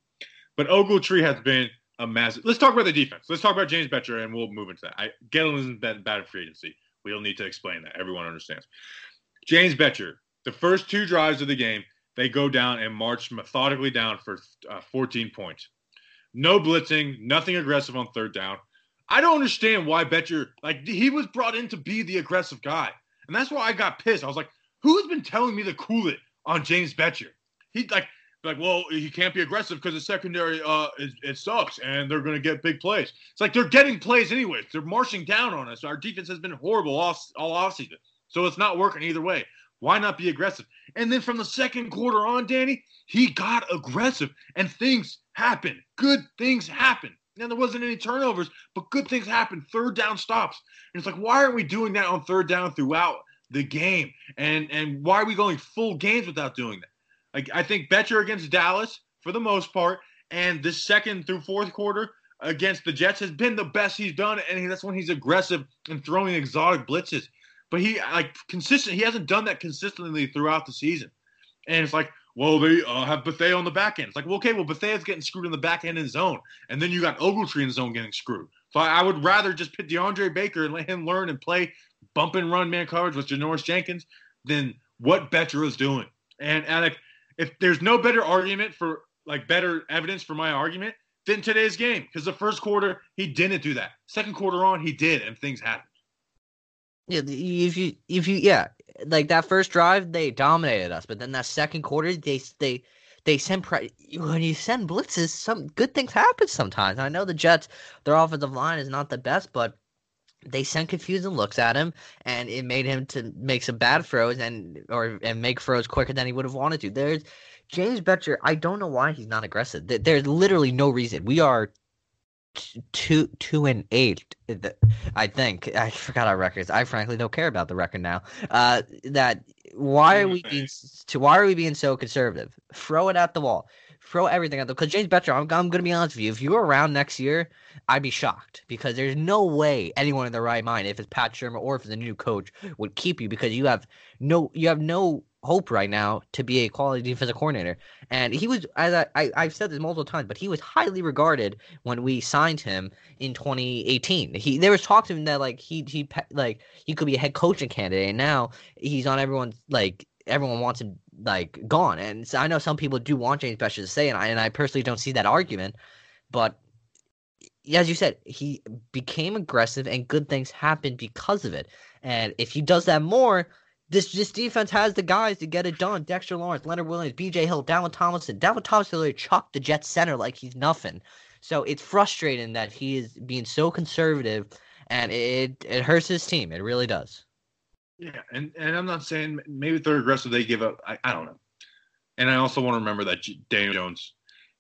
But Ogletree has been a massive. Let's talk about the defense. Let's talk about James Bettcher, and we'll move into that. I, Gettleman's been bad at free agency. We don't need to explain that. Everyone understands. James Bettcher, the first two drives of the game, they go down and march methodically down for uh, 14 points. No blitzing, nothing aggressive on third down. I don't understand why Bettcher, like, he was brought in to be the aggressive guy. And that's why I got pissed. I was like, who's been telling me to cool it on James Bettcher? He, like, like, well, he can't be aggressive because the secondary, uh, is, it sucks and they're going to get big plays. It's like they're getting plays anyways. They're marching down on us. Our defense has been horrible all, all offseason. So it's not working either way. Why not be aggressive? And then from the second quarter on, Danny, he got aggressive and things happened. Good things happened. Now there wasn't any turnovers, but good things happened. Third down stops. And it's like, why aren't we doing that on third down throughout the game? And and why are we going full games without doing that? I think Bettcher against Dallas for the most part, and this second through fourth quarter against the Jets has been the best he's done, and that's when he's aggressive and throwing exotic blitzes. But he like consistent. He hasn't done that consistently throughout the season, and it's like, well, they uh, have Bethea on the back end. It's like, well, okay, well, Bethea's getting screwed in the back end in zone, and then you got Ogletree in zone getting screwed. So I, I would rather just pit DeAndre Baker and let him learn and play bump and run man coverage with Janoris Jenkins than what Bettcher is doing. And and if there's no better argument for like better evidence for my argument than today's game, because the first quarter he didn't do that. Second quarter on he did, and things happened. Yeah, if you if you yeah, like that first drive they dominated us, but then that second quarter they they they send pre- when you send blitzes, some good things happen sometimes. I know the Jets, their offensive line is not the best, but they sent confusing looks at him, and it made him to make some bad throws and or and make throws quicker than he would have wanted to. There's James Bettcher. I don't know why he's not aggressive. There's literally no reason. We are two two and eight. I think I forgot our records. I frankly don't care about the record now. Uh, that why are we being to why are we being so conservative? Throw it at the wall. Throw everything at them. because James Bettcher. I'm, I'm gonna be honest with you. If you were around next year, I'd be shocked because there's no way anyone in their right mind, if it's Pat Shurmur or if it's a new coach, would keep you because you have no you have no hope right now to be a quality defensive coordinator. And he was, as I, I I've said this multiple times, but he was highly regarded when we signed him in 2018. He there was talk to him that like he he like he could be a head coaching candidate, and now he's on everyone's like everyone wants him like gone. And so I know some people do want James Bettcher to stay, and I and I personally don't see that argument, but as you said, he became aggressive and good things happened because of it. And if he does that more, this this defense has the guys to get it done. Dexter Lawrence, Leonard Williams, B.J. Hill, Dalvin Tomlinson. Dalvin Tomlinson literally chucked the Jets center like he's nothing. So it's frustrating that he is being so conservative, and it it hurts his team. It really does. Yeah, and, and I'm not saying maybe if they're aggressive, they give up. I, I don't know. And I also want to remember that Daniel Jones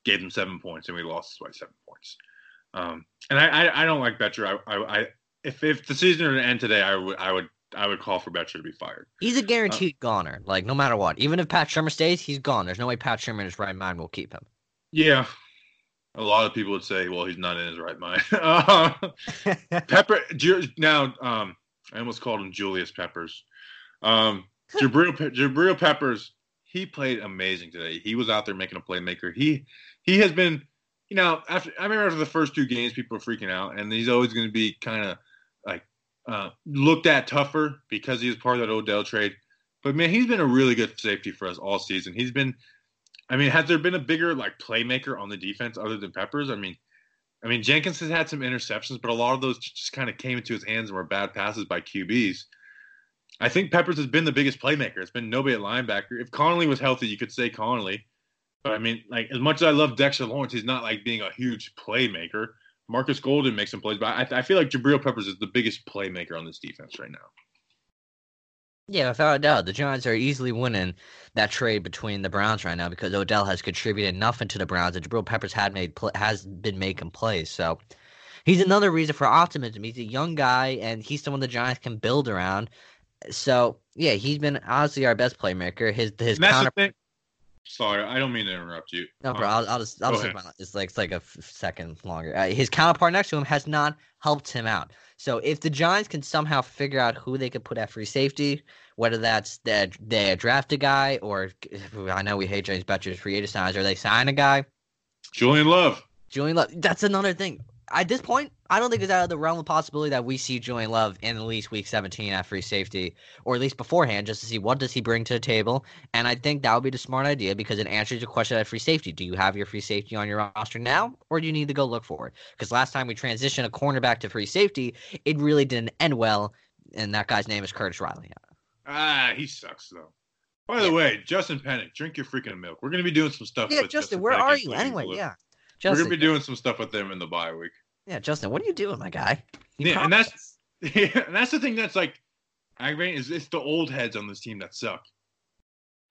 gave them seven points, and we lost by seven points. Um, and I, I, I don't like Bettcher. I, I, I, if if the season were to end today, I would I would I would call for Bettcher to be fired. He's a guaranteed uh, goner. Like no matter what, even if Pat Shurmur stays, he's gone. There's no way Pat Shurmur in his right mind will keep him. Yeah, a lot of people would say, well, he's not in his right mind. uh, Pepper now, um, I almost called him Julius Peppers. Um, Jabril, Jabril Peppers, he played amazing today. He was out there making a playmaker. He he has been, you know, after I remember after the first two games, people were freaking out, and he's always going to be kind of like uh, looked at tougher because he was part of that Odell trade. But man, he's been a really good safety for us all season. He's been, I mean, has there been a bigger like playmaker on the defense other than Peppers? I mean, I mean Jenkins has had some interceptions, but a lot of those just kind of came into his hands and were bad passes by QBs. I think Peppers has been the biggest playmaker. It's been nobody at linebacker. If Connelly was healthy, you could say Connelly. But I mean, like as much as I love Dexter Lawrence, he's not like being a huge playmaker. Marcus Golden makes some plays, but I, I feel like Jabril Peppers is the biggest playmaker on this defense right now. Yeah, without a doubt, the Giants are easily winning that trade between the Browns right now because Odell has contributed nothing to the Browns, and Jabril Peppers had made has been making plays. So he's another reason for optimism. He's a young guy, and he's someone the Giants can build around. So yeah, he's been honestly our best playmaker. His his counter. Sorry, I don't mean to interrupt you. No, bro. I'll, I'll just I'll just it's like it's like a f- second longer. Uh, his counterpart next to him has not helped him out. So if the Giants can somehow figure out who they could put at free safety, whether that's that they draft a guy or I know we hate James Bettcher's free agent signs, or they sign a guy. Julian Love. Julian Love. That's another thing at this point, I don't think it's out of the realm of possibility that we see Julian Love in at least week 17 at free safety, or at least beforehand, just to see what does he bring to the table. And I think that would be the smart idea because it answers the question at free safety. Do you have your free safety on your roster now, or do you need to go look for it? Because last time we transitioned a cornerback to free safety, it really didn't end well, and that guy's name is Curtis Riley. Ah, he sucks though. By the yeah. way, Justin Pennick, drink your freaking milk. We're gonna be doing some stuff. Yeah, Justin, Justin where are you anyway? Yeah. Justin. We're gonna be doing some stuff with them in the bye week. Yeah, Justin, what are you doing, my guy? You yeah, and that's yeah, and that's the thing that's like aggravating is it's the old heads on this team that suck.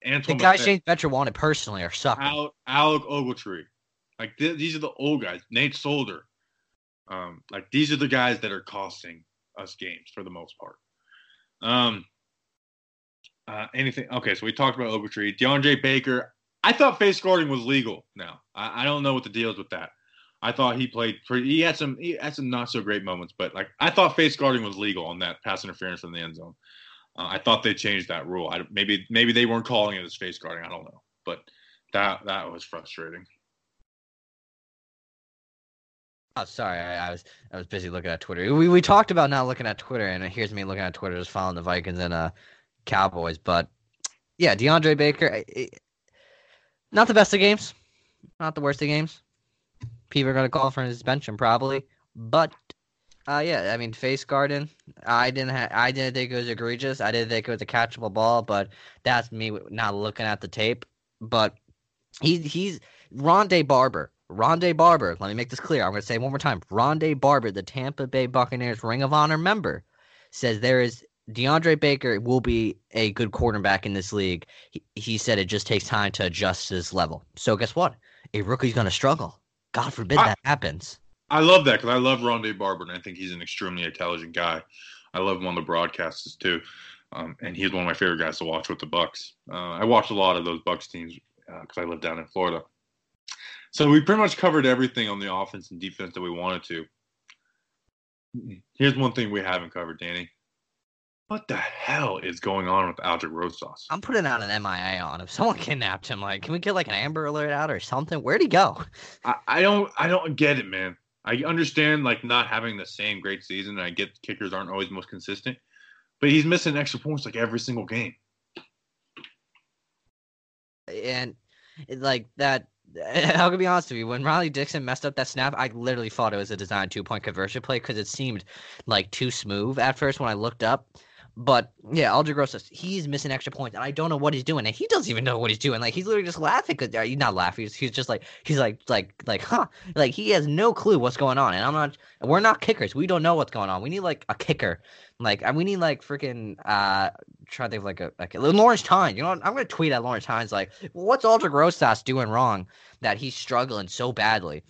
Antoine the guys Shane Bettcher wanted personally are sucking. Al- Alec Ogletree, like th- these are the old guys. Nate Solder, um, like these are the guys that are costing us games for the most part. Um, uh, anything? Okay, so we talked about Ogletree, DeAndre Baker. I thought face guarding was legal. Now I, I don't know what the deal is with that. I thought he played pretty. He had some. He had some not so great moments, but like I thought face guarding was legal on that pass interference from the end zone. Uh, I thought they changed that rule. I, maybe maybe they weren't calling it as face guarding. I don't know, but that that was frustrating. Oh, sorry, I, I, was I was busy looking at Twitter. We we talked about not looking at Twitter, and here's me looking at Twitter, just following the Vikings and uh Cowboys. But yeah, DeAndre Baker, it, not the best of games, not the worst of games people are going to call for his suspension probably. But uh, yeah, I mean, face guarding. I didn't. Ha- I didn't think it was egregious. I didn't think it was a catchable ball, but that's me not looking at the tape. But he he's Rondé Barber. Rondé Barber. Let me make this clear. I'm going to say one more time. Rondé Barber, the Tampa Bay Buccaneers Ring of Honor member, says there is DeAndre Baker will be a good quarterback in this league. He, he said it just takes time to adjust his level. So guess what? A rookie's going to struggle. God forbid I, that happens. I love that because I love Rondé Barber, and I think he's an extremely intelligent guy. I love him on the broadcasts too, um, and he's one of my favorite guys to watch with the Bucks. Uh, I watch a lot of those Bucks teams because uh, I live down in Florida. So we pretty much covered everything on the offense and defense that we wanted to. Here's one thing we haven't covered, Danny. What the hell is going on with Aldrick Rosas? I'm putting out an MIA on him. Someone kidnapped him. Like, can we get like an Amber Alert out or something? Where'd he go? I, I don't I don't get it, man. I understand like not having the same great season. And I get kickers aren't always most consistent, but he's missing extra points like every single game. And like that, I'll be honest with you. When Riley Dixon messed up that snap, I literally thought it was a design two point conversion play because it seemed like too smooth at first when I looked up. But yeah, Aldrick Rosas, he's missing extra points, and I don't know what he's doing, and he doesn't even know what he's doing. Like he's literally just laughing. Cause, he's not laughing. He's, he's just like he's like like like huh. Like he has no clue what's going on, and I'm not. We're not kickers. We don't know what's going on. We need like a kicker. Like we need like freaking uh try to think of like a like Lawrence Tynes. You know, what? I'm gonna tweet at Lawrence Tynes like, what's Aldrick Rosas doing wrong that he's struggling so badly?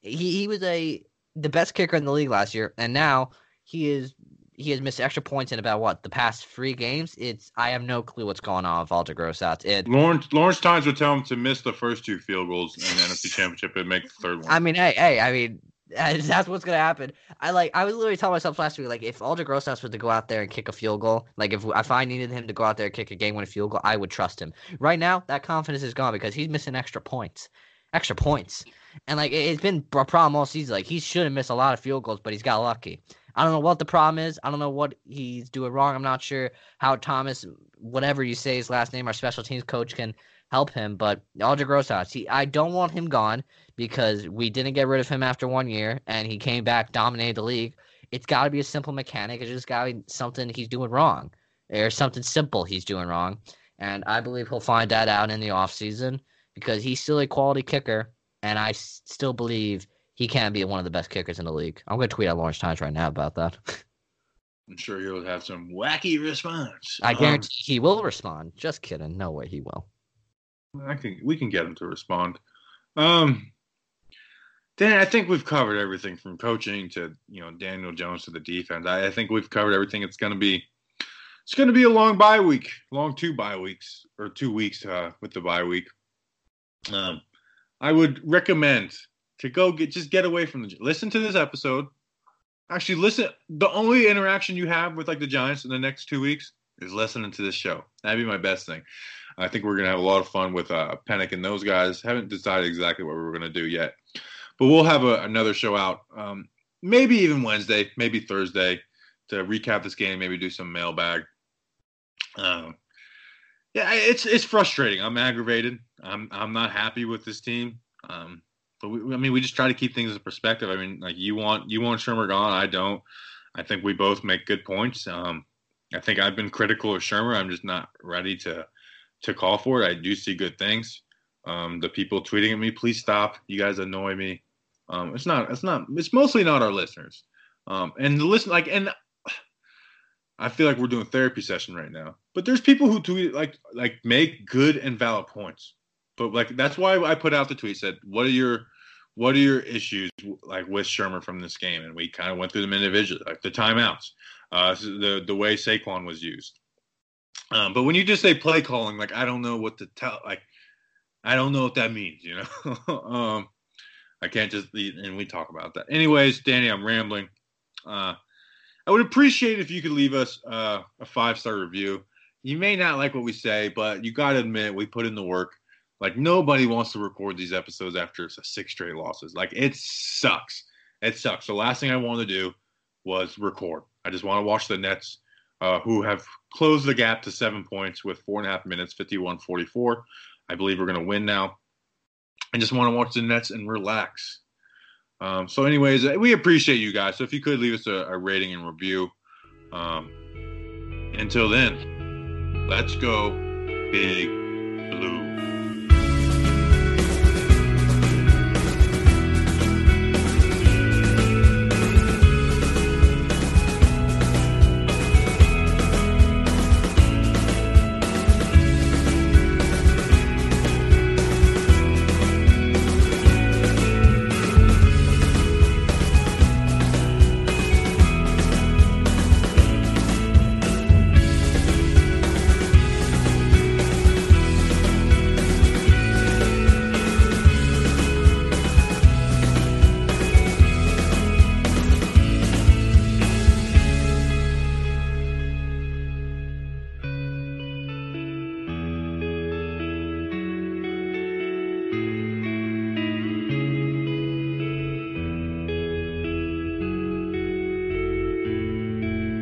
He he was a the best kicker in the league last year, and now he is he has missed extra points in about what the past three games. It's I have no clue what's going on with Aldrick Rosas. It Lawrence Lawrence Tynes would tell him to miss the first two field goals in the NFC Championship and make the third one. I mean, hey, hey, I mean. That's what's gonna happen. I like. I was literally telling myself last week, like, if Aldrick Rosas was to go out there and kick a field goal, like, if if I needed him to go out there and kick a game-winning field goal, I would trust him. Right now, that confidence is gone because he's missing extra points, extra points, and like it's been a problem all season. Like he should have missed a lot of field goals, but he's got lucky. I don't know what the problem is. I don't know what he's doing wrong. I'm not sure how Thomas, whatever you say his last name, our special teams coach can help him. But Aldrick Rosas, he, I don't want him gone because we didn't get rid of him after one year and he came back, dominated the league. It's got to be a simple mechanic. It's just got to be something he's doing wrong or something simple he's doing wrong. And I believe he'll find that out in the offseason because he's still a quality kicker. And I still believe – he can be one of the best kickers in the league. I'm going to tweet at Lawrence Tynes right now about that. I'm sure he'll have some wacky response. I guarantee um, he will respond. Just kidding. No way he will. I think we can get him to respond. Um, Dan, I think we've covered everything from coaching to you know Daniel Jones to the defense. I, I think we've covered everything. It's going to be it's going to be a long bye week, long two bye weeks or two weeks uh, with the bye week. Um, I would recommend to go get just get away from the listen to this episode. Actually, listen. The only interaction you have with like the Giants in the next two weeks is listening to this show. That'd be my best thing. I think we're gonna have a lot of fun with uh, Panic and those guys. Haven't decided exactly what we're gonna do yet, but we'll have a, another show out. Um, maybe even Wednesday, maybe Thursday, to recap this game. Maybe do some mailbag. Um, yeah, it's it's frustrating. I'm aggravated. I'm I'm not happy with this team. Um, but we, I mean, we just try to keep things in perspective. I mean, like you want you want Shurmur gone, I don't. I think we both make good points. Um, I think I've been critical of Shurmur. I'm just not ready to to call for it. I do see good things. Um, the people tweeting at me, please stop. You guys annoy me. Um, it's not. It's not. It's mostly not our listeners. Um, and the listen, like, and I feel like we're doing therapy session right now. But there's people who tweet like like make good and valid points. But like that's why I put out the tweet said, "What are your what are your issues like with Shurmur from this game?" And we kind of went through them individually, like the timeouts, uh, the the way Saquon was used. Um, but when you just say play calling, like I don't know what to tell, like I don't know what that means, you know. um, I can't just and we talk about that. Anyways, Danny, I'm rambling. Uh, I would appreciate if you could leave us uh, a five star review. You may not like what we say, but you got to admit we put in the work. Like nobody wants to record these episodes after six straight losses. Like it sucks. It sucks. The last thing I wanted to do was record. I just want to watch the Nets, uh, who have closed the gap to seven points with four and a half minutes, 51 44. I believe we're going to win now. I just want to watch the Nets and relax. Um, so, anyways, we appreciate you guys. So, if you could leave us a, a rating and review. Um, until then, let's go big